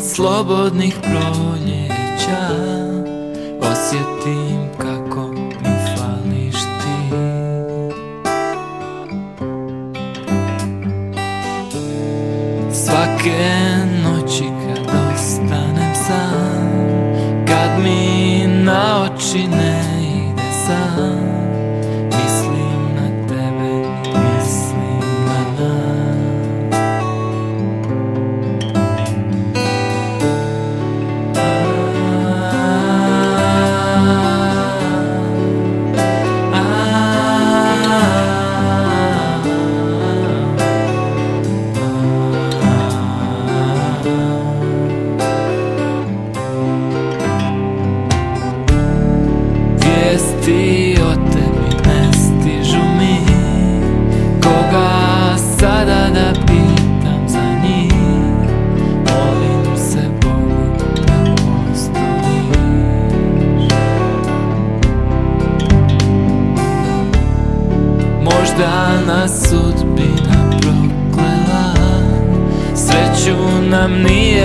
slobodnih proljeća. Osjetim kako mi fališ ti. Svake noći kad ostanem sam Kad mi na oči ne sudbina proklela. Sreću nam nije